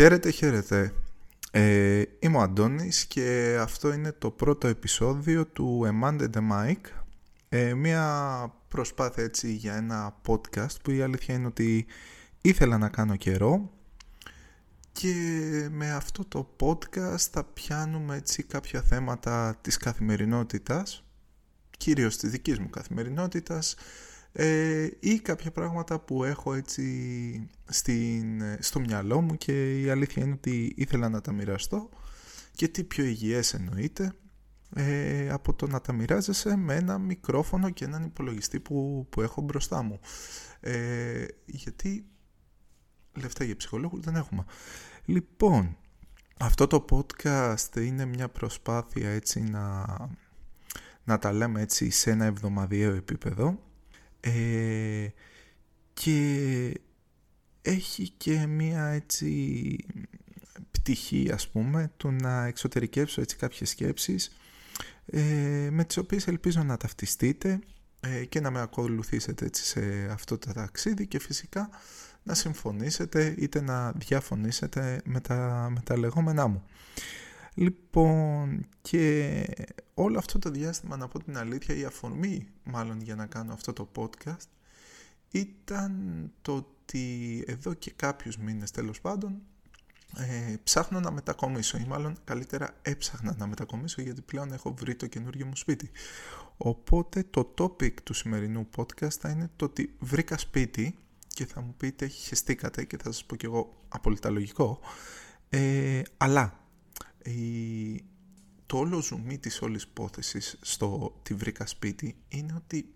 Χαίρετε, χαίρετε. Ε, είμαι ο Αντώνης και αυτό είναι το πρώτο επεισόδιο του Emande the Mic. Ε, μια προσπάθεια έτσι για ένα podcast που η αλήθεια είναι ότι ήθελα να κάνω καιρό και με αυτό το podcast θα πιάνουμε έτσι κάποια θέματα της καθημερινότητας κυρίως της δικής μου καθημερινότητας ε, ή κάποια πράγματα που έχω έτσι στην, στο μυαλό μου και η αλήθεια είναι ότι ήθελα να τα μοιραστώ και τι πιο υγιές εννοείται ε, από το να τα μοιράζεσαι με ένα μικρόφωνο και έναν υπολογιστή που, που έχω μπροστά μου. Ε, γιατί λεφτά για ψυχολόγους δεν έχουμε. Λοιπόν, αυτό το podcast είναι μια προσπάθεια έτσι να, να τα λέμε έτσι σε ένα εβδομαδιαίο επίπεδο ε, και έχει και μία έτσι πτυχή ας πούμε του να εξωτερικεύσω έτσι κάποιες σκέψεις ε, με τις οποίες ελπίζω να ταυτιστείτε ε, και να με ακολουθήσετε έτσι σε αυτό το ταξίδι και φυσικά να συμφωνήσετε είτε να διαφωνήσετε με τα, με τα λεγόμενά μου. Λοιπόν, και όλο αυτό το διάστημα, να πω την αλήθεια, η αφορμή μάλλον για να κάνω αυτό το podcast ήταν το ότι εδώ και κάποιους μήνες τέλος πάντων ε, ψάχνω να μετακομίσω ή μάλλον καλύτερα έψαχνα να μετακομίσω γιατί πλέον έχω βρει το καινούργιο μου σπίτι. Οπότε το topic του σημερινού podcast θα είναι το ότι βρήκα σπίτι και θα μου πείτε χεστήκατε και θα σας πω κι εγώ απόλυτα λογικό ε, αλλά η, το όλο ζουμί της όλης υπόθεσης στο «Τη βρήκα σπίτι» είναι ότι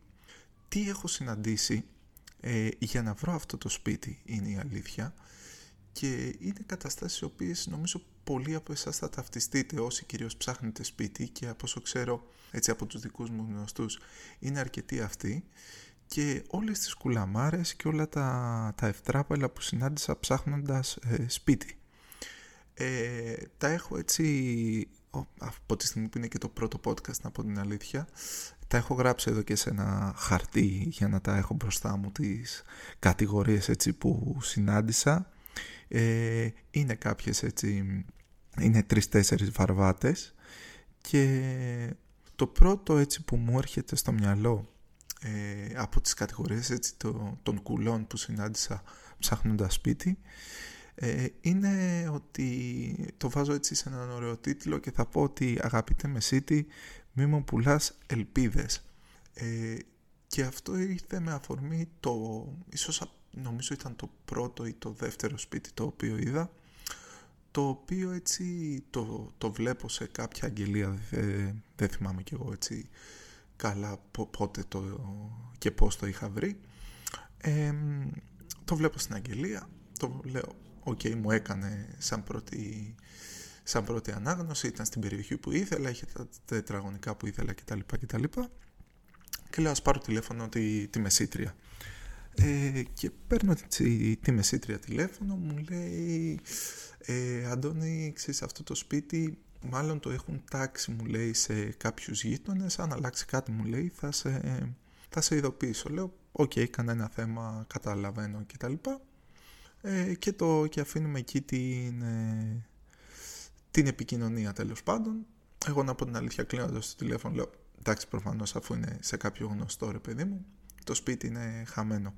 τι έχω συναντήσει ε, για να βρω αυτό το σπίτι είναι η αλήθεια και είναι καταστάσεις οι οποίες νομίζω πολλοί από εσάς θα ταυτιστείτε όσοι κυρίως ψάχνετε σπίτι και από όσο ξέρω έτσι από τους δικούς μου γνωστούς είναι αρκετοί αυτοί και όλες τις κουλαμάρες και όλα τα, τα ευτράπελα που συνάντησα ψάχνοντας ε, σπίτι. Ε, τα έχω έτσι από τη στιγμή που είναι και το πρώτο podcast να πω την αλήθεια τα έχω γράψει εδώ και σε ένα χαρτί για να τα έχω μπροστά μου τις κατηγορίες έτσι που συνάντησα. Ε, είναι κάποιες έτσι είναι τρεις-τέσσερις βαρβάτες και το πρώτο έτσι που μου έρχεται στο μυαλό ε, από τις κατηγορίες έτσι, το, των κουλών που συνάντησα ψάχνοντας σπίτι ε, είναι ότι το βάζω έτσι σε έναν ωραίο τίτλο και θα πω ότι αγαπητέ Μεσίτη μη μου πουλάς ελπίδες ε, και αυτό ήρθε με αφορμή το ίσως νομίζω ήταν το πρώτο ή το δεύτερο σπίτι το οποίο είδα το οποίο έτσι το, το βλέπω σε κάποια αγγελία δεν θυμάμαι κι εγώ έτσι καλά πότε το και πώς το είχα βρει. Το βλέπω στην αγγελία το λέω ok, okay, μου έκανε σαν πρώτη, σαν πρώτη ανάγνωση, ήταν στην περιοχή που ήθελα, είχε τα τετραγωνικά που ήθελα κτλ. κτλ. Και λέω ας πάρω τηλέφωνο τη, τη μεσήτρια. Ε, και παίρνω τη, τη μεσήτρια τηλέφωνο, μου λέει ε, Αντώνη, ξέρεις αυτό το σπίτι μάλλον το έχουν τάξει μου λέει σε κάποιους γείτονες, αν αλλάξει κάτι μου λέει θα σε, θα σε ειδοποιήσω. Λέω, ok, okay, κανένα θέμα, καταλαβαίνω κτλ. Ε, και, το, και αφήνουμε εκεί την, ε, την επικοινωνία τέλος πάντων. Εγώ να πω την αλήθεια κλείνοντας το τηλέφωνο λέω εντάξει προφανώς αφού είναι σε κάποιο γνωστό ρε παιδί μου το σπίτι είναι χαμένο.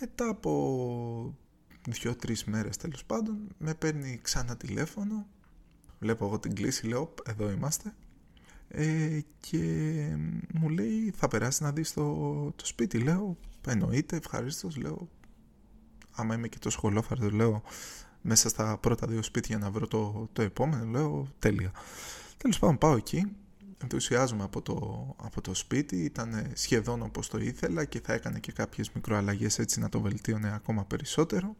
Μετά από δύο-τρεις μέρες τέλος πάντων με παίρνει ξανά τηλέφωνο βλέπω εγώ την κλίση λέω εδώ είμαστε ε, και μου λέει θα περάσεις να δεις το, το σπίτι λέω εννοείται ευχαρίστως λέω άμα είμαι και το σχολόφαρτο, λέω μέσα στα πρώτα δύο σπίτια να βρω το, το επόμενο, λέω τέλεια. Τέλος πάντων πάω εκεί, ενθουσιάζομαι από το, από το σπίτι, ήταν σχεδόν όπως το ήθελα και θα έκανε και κάποιες μικροαλλαγές έτσι να το βελτίωνε ακόμα περισσότερο.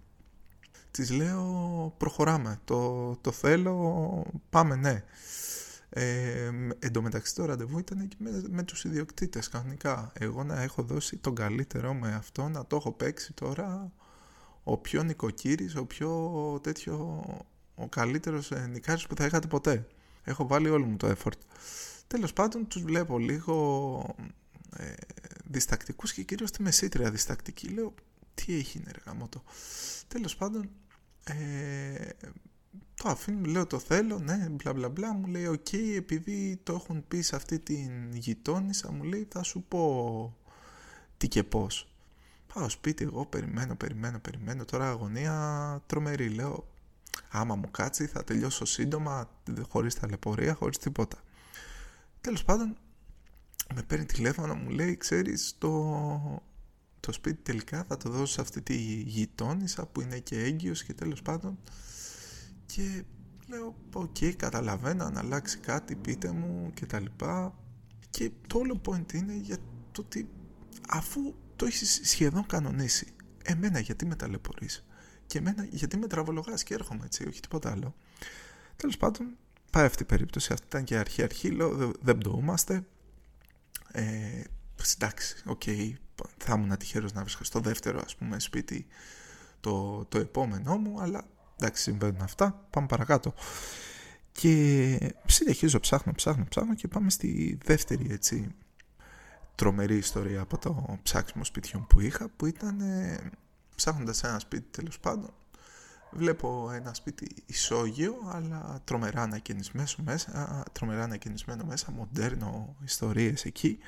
Της λέω προχωράμε, το, το θέλω, πάμε ναι. Ε, εν τω μεταξύ το ραντεβού ήταν και με, με τους ιδιοκτήτες κανονικά. Εγώ να έχω δώσει τον καλύτερό με αυτό, να το έχω παίξει τώρα ο πιο νοικοκύρης, ο πιο τέτοιο, ο καλύτερος νοικάρης που θα είχατε ποτέ. Έχω βάλει όλο μου το effort. Τέλος πάντων τους βλέπω λίγο ε, διστακτικούς και κυρίως τη μεσήτρια διστακτική. Λέω τι έχει είναι ρε γαμώτο. Τέλος πάντων Ε, το αφήνω, λέω το θέλω, ναι, μπλα μπλα μπλα, μου λέει οκ, επειδή το έχουν πει σε αυτή την γειτόνισσα, μου λέει θα σου πω τι και πώς. Πάω σπίτι, εγώ περιμένω, περιμένω, περιμένω, τώρα αγωνία τρομερή, λέω άμα μου κάτσει θα τελειώσω σύντομα, χωρίς ταλαιπωρία, χωρίς τίποτα. Τέλος πάντων, με παίρνει τηλέφωνο, μου λέει, ξέρεις, το, το σπίτι τελικά θα το δώσω σε αυτή τη γειτόνισσα που είναι και έγκυος και τέλος πάντων και λέω, ok, okay, καταλαβαίνω, αν αλλάξει κάτι, πείτε μου και τα λοιπά. Και το όλο point είναι για το ότι αφού το έχεις σχεδόν κανονίσει, εμένα γιατί με ταλαιπωρείς; Και εμένα γιατί με τραβολογάς και έρχομαι έτσι, όχι τίποτα άλλο. Τέλος πάντων, πάει αυτή η περίπτωση, αυτή ήταν και αρχή-αρχή, λέω, δεν πτοούμαστε. Ε, εντάξει, ok, okay, θα ήμουν τυχερός να βρίσκω στο δεύτερο, ας πούμε, σπίτι το, το επόμενό μου, αλλά εντάξει συμβαίνουν αυτά, πάμε παρακάτω. Και συνεχίζω, ψάχνω, ψάχνω, ψάχνω και πάμε στη δεύτερη έτσι τρομερή ιστορία από το ψάξιμο σπιτιών που είχα που ήταν ε, ψάχνοντας ένα σπίτι τέλος πάντων βλέπω ένα σπίτι ισόγειο αλλά τρομερά ανακαινισμένος μέσα, τρομερά ανακαινισμένο μέσα, μοντέρνο ιστορίες εκεί.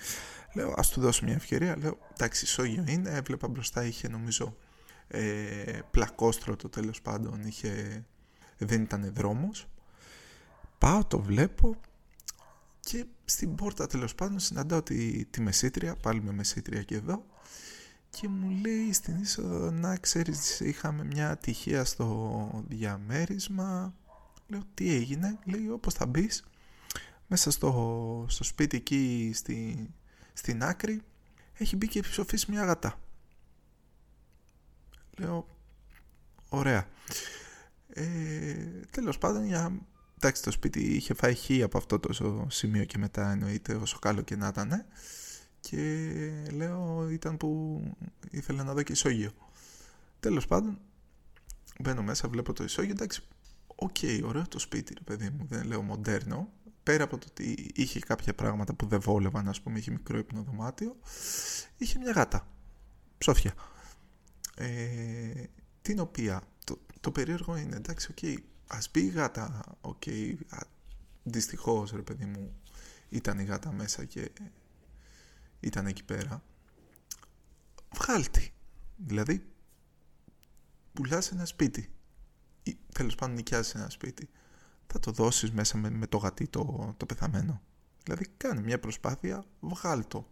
Λέω ας του δώσω μια ευκαιρία. Λέω εντάξει ισόγειο είναι, έβλεπα μπροστά είχε νομίζω ε, πλακόστρωτο τέλος πάντων, είχε, δεν ήταν δρόμος. Πάω, το βλέπω και στην πόρτα τέλος πάντων συναντάω τη, τη μεσήτρια, πάλι με μεσήτρια και εδώ και μου λέει στην είσοδο να ξέρεις είχαμε μια τυχαία στο διαμέρισμα λέω τι έγινε; Λέει όπως θα μπεις μέσα στο, στο σπίτι εκεί στη, στην άκρη έχει μπει και ψοφήσει μια γάτα. Λέω, ωραία. Ε, τέλος πάντων, για... εντάξει, το σπίτι είχε φάει χ από αυτό το σημείο και μετά εννοείται όσο καλό και να ήταν. Και λέω, ήταν που ήθελα να δω και ισόγειο. Τέλος πάντων, μπαίνω μέσα, βλέπω το ισόγειο, εντάξει, ok, okay, ωραίο το σπίτι, ρε παιδί μου, δεν λέω μοντέρνο. Πέρα από το ότι είχε κάποια πράγματα που δεν βόλευαν, ας πούμε, είχε μικρό υπνοδωμάτιο, είχε μια γάτα, ψόφια ε, την οποία το, το περίεργο είναι εντάξει ok okay, ας μπει η γάτα ok okay, δυστυχώς ρε παιδί μου ήταν η γάτα μέσα και ήταν εκεί πέρα. Βγάλ' τη δηλαδή πουλάς ένα σπίτι ή τέλος πάντων νοικιάζεις ένα σπίτι. Θα το δώσεις μέσα με, με το γατί το, το πεθαμένο. Δηλαδή κάνει μια προσπάθεια βγάλ το.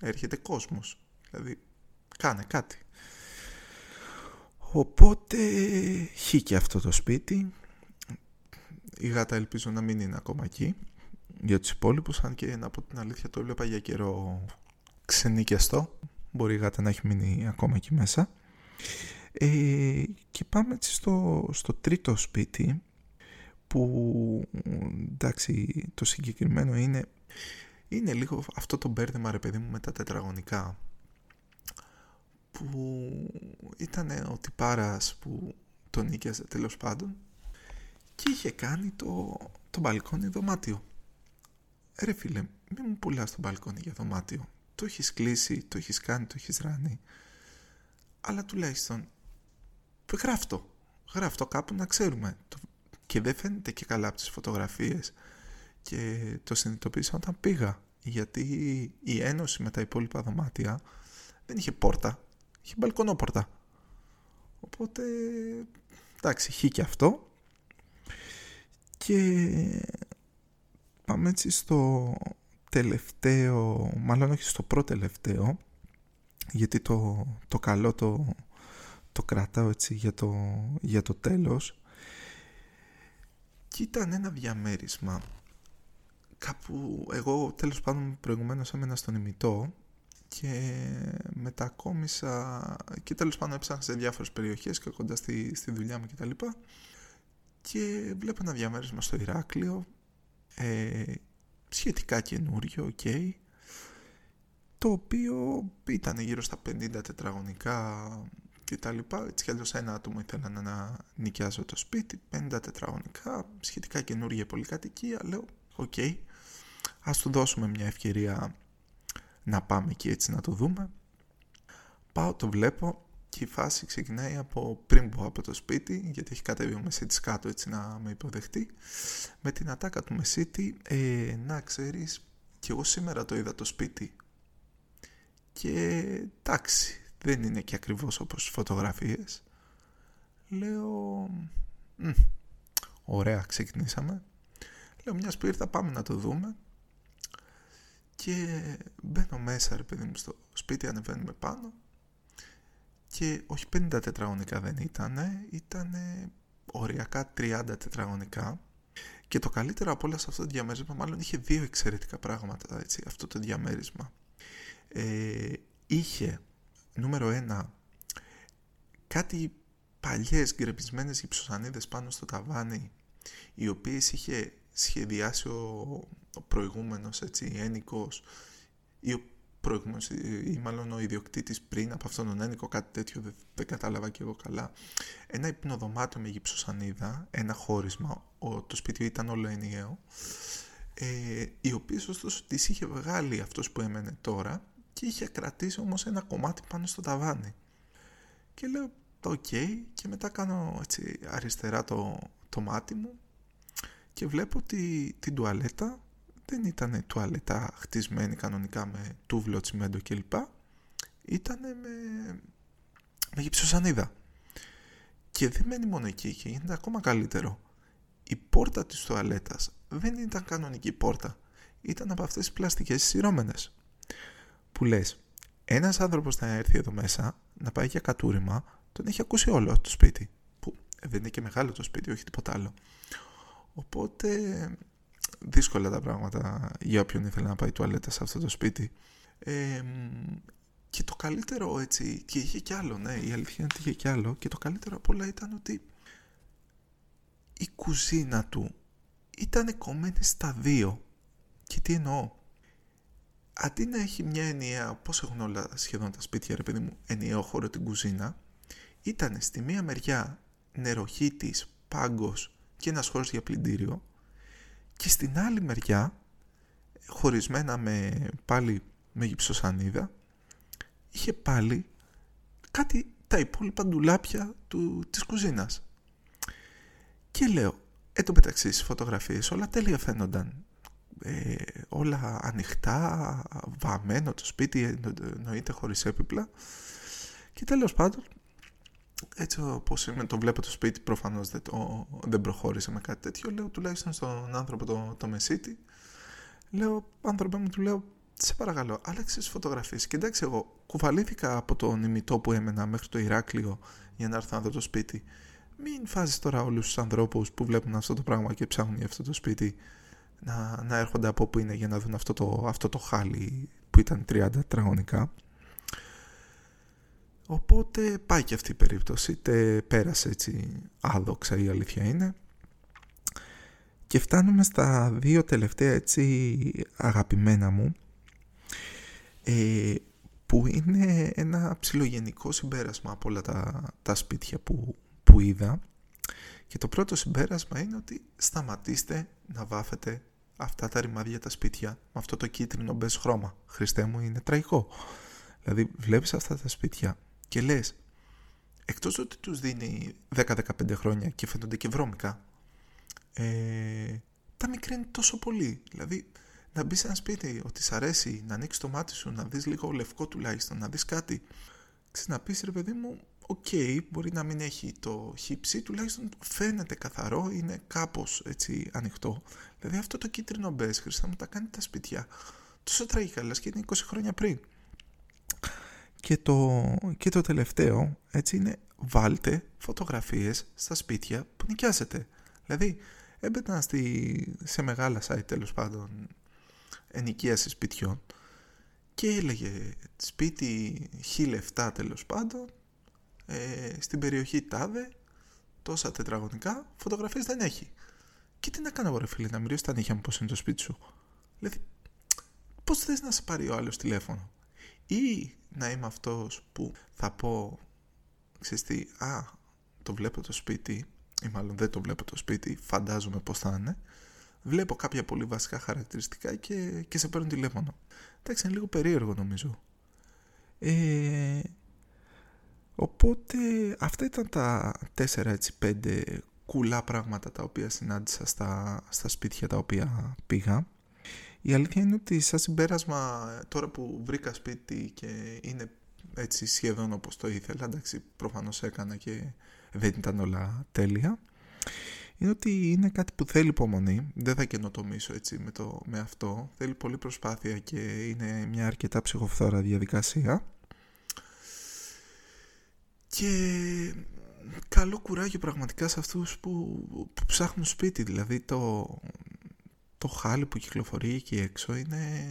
Έρχεται κόσμος. Δηλαδή κάνε κάτι Οπότε χύκει αυτό το σπίτι. Η γάτα ελπίζω να μην είναι ακόμα εκεί. Για τους υπόλοιπους, αν και να πω την αλήθεια το έβλεπα για καιρό ξενίκιαστό. Μπορεί η γάτα να έχει μείνει ακόμα εκεί μέσα. Ε, και πάμε έτσι στο, στο τρίτο σπίτι που εντάξει το συγκεκριμένο είναι είναι λίγο αυτό το μπέρδεμα ρε παιδί μου με τα τετραγωνικά που ήταν ο τυπάρας που τον νίκιαζε τέλος πάντων και είχε κάνει το, το μπαλκόνι δωμάτιο. Ρε φίλε, μην μου πουλάς το μπαλκόνι για δωμάτιο. Το έχεις κλείσει, το έχεις κάνει, το έχεις ράνει. Αλλά τουλάχιστον γράφτο. Γράφτο κάπου να ξέρουμε. Και δεν φαίνεται και καλά από τις φωτογραφίες. Και το συνειδητοποίησα όταν πήγα. Γιατί η ένωση με τα υπόλοιπα δωμάτια δεν είχε πόρτα έχει μπαλκονόπορτα. Οπότε, εντάξει, έχει και αυτό. Και πάμε έτσι στο τελευταίο, μάλλον όχι στο πρώτο τελευταίο, γιατί το, το καλό το, το κρατάω έτσι για το, για το τέλος. Και ήταν ένα διαμέρισμα κάπου εγώ τέλος πάντων προηγουμένως έμενα στον ημιτό και μετακόμισα και τέλος πάντων έψαχνα σε διάφορες περιοχές και κοντά στη, στη δουλειά μου κτλ. Και, και βλέπω ένα διαμέρισμα στο Ηράκλειο ε, σχετικά καινούριο, ok το οποίο ήταν γύρω στα 50 τετραγωνικά και τα λοιπά. Έτσι κι αλλιώς ένα άτομο ήθελα να νοικιάζω το σπίτι, 50 τετραγωνικά, σχετικά καινούργια πολυκατοικία. Λέω, ok, okay, ας του δώσουμε μια ευκαιρία να πάμε εκεί έτσι να το δούμε. Πάω, το βλέπω, και η φάση ξεκινάει από πριν πω από το σπίτι, γιατί έχει κατέβει ο μεσίτης κάτω έτσι να με υποδεχτεί. Με την ατάκα του Μεσίτη, ε, να ξέρεις, και εγώ σήμερα το είδα το σπίτι. Και εντάξει, δεν είναι και ακριβώς όπως οι φωτογραφίες. Λέω, ωραία, ξεκινήσαμε. Λέω, μιας που ήρθα πάμε να το δούμε. Και μπαίνω μέσα, ρε παιδί μου, στο σπίτι, ανεβαίνουμε πάνω. Και όχι 50 τετραγωνικά δεν ήταν, ήταν οριακά 30 τετραγωνικά. Και το καλύτερο από όλα σε αυτό το διαμέρισμα μάλλον είχε δύο εξαιρετικά πράγματα έτσι, αυτό το διαμέρισμα. Ε, είχε νούμερο ένα κάτι παλιές γκρεπισμένες γυψοσανίδες πάνω στο ταβάνι οι οποίες είχε σχεδιάσει ο, ο προηγούμενος έτσι, ένικος προηγούμενος ή μάλλον ο ιδιοκτήτης πριν από αυτόν τον ένικο κάτι τέτοιο δεν, δεν κατάλαβα και εγώ καλά. Ένα υπνοδωμάτιο με γυψοσανίδα ένα χώρισμα ο, το σπίτι ήταν όλο ενιαίο ε, οι οποίες ωστόσο τις είχε βγάλει αυτός που έμενε τώρα και είχε κρατήσει όμως ένα κομμάτι πάνω στο ταβάνι. Και λέω το ok και μετά κάνω έτσι αριστερά το, το μάτι μου και βλέπω τη, την τουαλέτα δεν ήταν τουαλέτα χτισμένη κανονικά με τούβλο, τσιμέντο κλπ. Ήταν με, με γυψοσανίδα. Και δεν μένει μόνο εκεί και γίνεται ακόμα καλύτερο. Η πόρτα της τουαλέτας δεν ήταν κανονική πόρτα. Ήταν από αυτές τις πλαστικές σειρώμενες. Που λες, ένας άνθρωπος θα έρθει εδώ μέσα να πάει για κατούριμα, τον έχει ακούσει όλο το σπίτι. Που δεν είναι και μεγάλο το σπίτι, όχι τίποτα άλλο. Οπότε δύσκολα τα πράγματα για όποιον ήθελε να πάει τουαλέτα σε αυτό το σπίτι. Ε, και το καλύτερο έτσι, και είχε κι άλλο, ναι, η αλήθεια είναι ότι είχε κι άλλο, και το καλύτερο από όλα ήταν ότι η κουζίνα του ήταν κομμένη στα δύο. Και τι εννοώ; Αντί να έχει μια ενιαία, πώς έχουν όλα σχεδόν τα σπίτια, ρε παιδί μου, ενιαίο χώρο την κουζίνα, ήταν στη μία μεριά νεροχύτης, πάγκος και ένας χώρος για πλυντήριο και στην άλλη μεριά χωρισμένα με πάλι με γυψοσανίδα είχε πάλι κάτι τα υπόλοιπα ντουλάπια του, της κουζίνας. Και λέω εν τω μεταξύ στις φωτογραφίες όλα τέλεια φαίνονταν. Ε, όλα ανοιχτά βαμμένο το σπίτι εννοείται χωρίς έπιπλα. Και τέλος πάντων έτσι όπως είμαι, το βλέπω το σπίτι προφανώς δεν, το, δεν προχώρησε με κάτι τέτοιο. Λέω τουλάχιστον στον άνθρωπο το, το μεσίτη. Λέω άνθρωπε μου του λέω σε παρακαλώ άλλαξες τις φωτογραφίες και εντάξει εγώ κουβαλήθηκα από τον ημιτό που έμενα μέχρι το Ηράκλειο για να έρθω να δω το σπίτι. Μην φάζεις τώρα όλους τους ανθρώπους που βλέπουν αυτό το πράγμα και ψάχνουν για αυτό το σπίτι να, να έρχονται από που είναι για να δουν αυτό το, αυτό το χάλι που ήταν 30 τετραγωνικά Οπότε πάει και αυτή η περίπτωση, είτε πέρασε έτσι άδοξα η αλήθεια είναι. Και φτάνουμε στα δύο τελευταία έτσι αγαπημένα μου, ε, που είναι ένα ψιλογενικό συμπέρασμα από όλα τα, τα σπίτια που, που είδα. Και το πρώτο συμπέρασμα είναι ότι σταματήστε να βάφετε αυτά τα ρημάδια τα σπίτια με αυτό το κίτρινο μπες χρώμα. Χριστέ μου είναι τραγικό. Δηλαδή βλέπεις αυτά τα σπίτια και λες εκτός ότι τους δίνει 10-15 χρόνια και φαίνονται και βρώμικα ε, τα μικραίνει τόσο πολύ δηλαδή να μπεις σε ένα σπίτι ότι σ' αρέσει να ανοίξεις το μάτι σου να δεις λίγο λευκό τουλάχιστον να δεις κάτι να πεις ρε παιδί μου ok, okay, μπορεί να μην έχει το χι ψι, τουλάχιστον φαίνεται καθαρό, είναι κάπως έτσι ανοιχτό. Δηλαδή αυτό το κίτρινο μπεζ, Χριστέ μου, τα κάνει τα σπίτια τόσο τραγικά, λες και είναι 20 χρόνια πριν. Και το, και το τελευταίο, έτσι είναι, βάλτε φωτογραφίες στα σπίτια που νοικιάζετε. Δηλαδή, έμπαινα στη, σε μεγάλα site τέλος πάντων ενοικίασης σπιτιών και έλεγε σπίτι 1007 τέλος πάντων ε, στην περιοχή τάδε τόσα τετραγωνικά φωτογραφίες δεν έχει και τι να κάνω εγώ ρε φίλε να μιλήσω τα νύχια μου πως είναι το σπίτι σου δηλαδή πως θες να σε πάρει ο άλλος τηλέφωνο; Ή να είμαι αυτός που θα πω ξέρεις τι, α, το βλέπω το σπίτι ή μάλλον δεν το βλέπω το σπίτι, φαντάζομαι πως θα είναι βλέπω κάποια πολύ βασικά χαρακτηριστικά και, και σε παίρνω τηλέφωνο. Εντάξει είναι λίγο περίεργο νομίζω. Ε, Οπότε αυτά ήταν τα 4 έτσι 5 κουλά πράγματα τα οποία συνάντησα στα, στα σπίτια τα οποία πήγα. Η αλήθεια είναι ότι σαν συμπέρασμα τώρα που βρήκα σπίτι και είναι έτσι σχεδόν όπως το ήθελα, εντάξει προφανώς έκανα και δεν ήταν όλα τέλεια, είναι ότι είναι κάτι που θέλει υπομονή, δεν θα καινοτομήσω έτσι με, το, με αυτό, θέλει πολύ προσπάθεια και είναι μια αρκετά ψυχοφθόρα διαδικασία. Και καλό κουράγιο πραγματικά σε αυτούς που, που ψάχνουν σπίτι, δηλαδή το, το χάλι που κυκλοφορεί εκεί έξω είναι,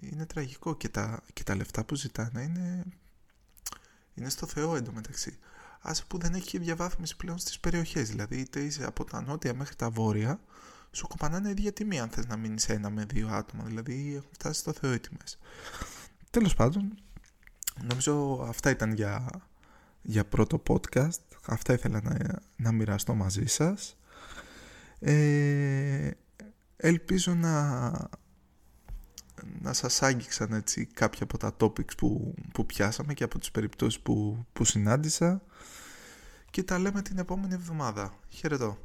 είναι τραγικό και τα, και τα λεφτά που ζητάνε είναι, είναι στο Θεό εντωμεταξύ. Άσε που δεν έχει διαβάθμιση πλέον στις περιοχές, δηλαδή είτε είσαι από τα νότια μέχρι τα βόρεια, σου κοπανάνε ίδια τιμή αν θες να μείνεις ένα με δύο άτομα, δηλαδή έχουν φτάσει στο Θεό οι τιμές. Τέλος πάντων, νομίζω αυτά ήταν για, για πρώτο podcast, αυτά ήθελα να, να μοιραστώ μαζί σας. Ε, ελπίζω να, να σας άγγιξαν έτσι κάποια από τα topics που, που πιάσαμε και από τις περιπτώσεις που, που συνάντησα και τα λέμε την επόμενη εβδομάδα. Χαιρετώ.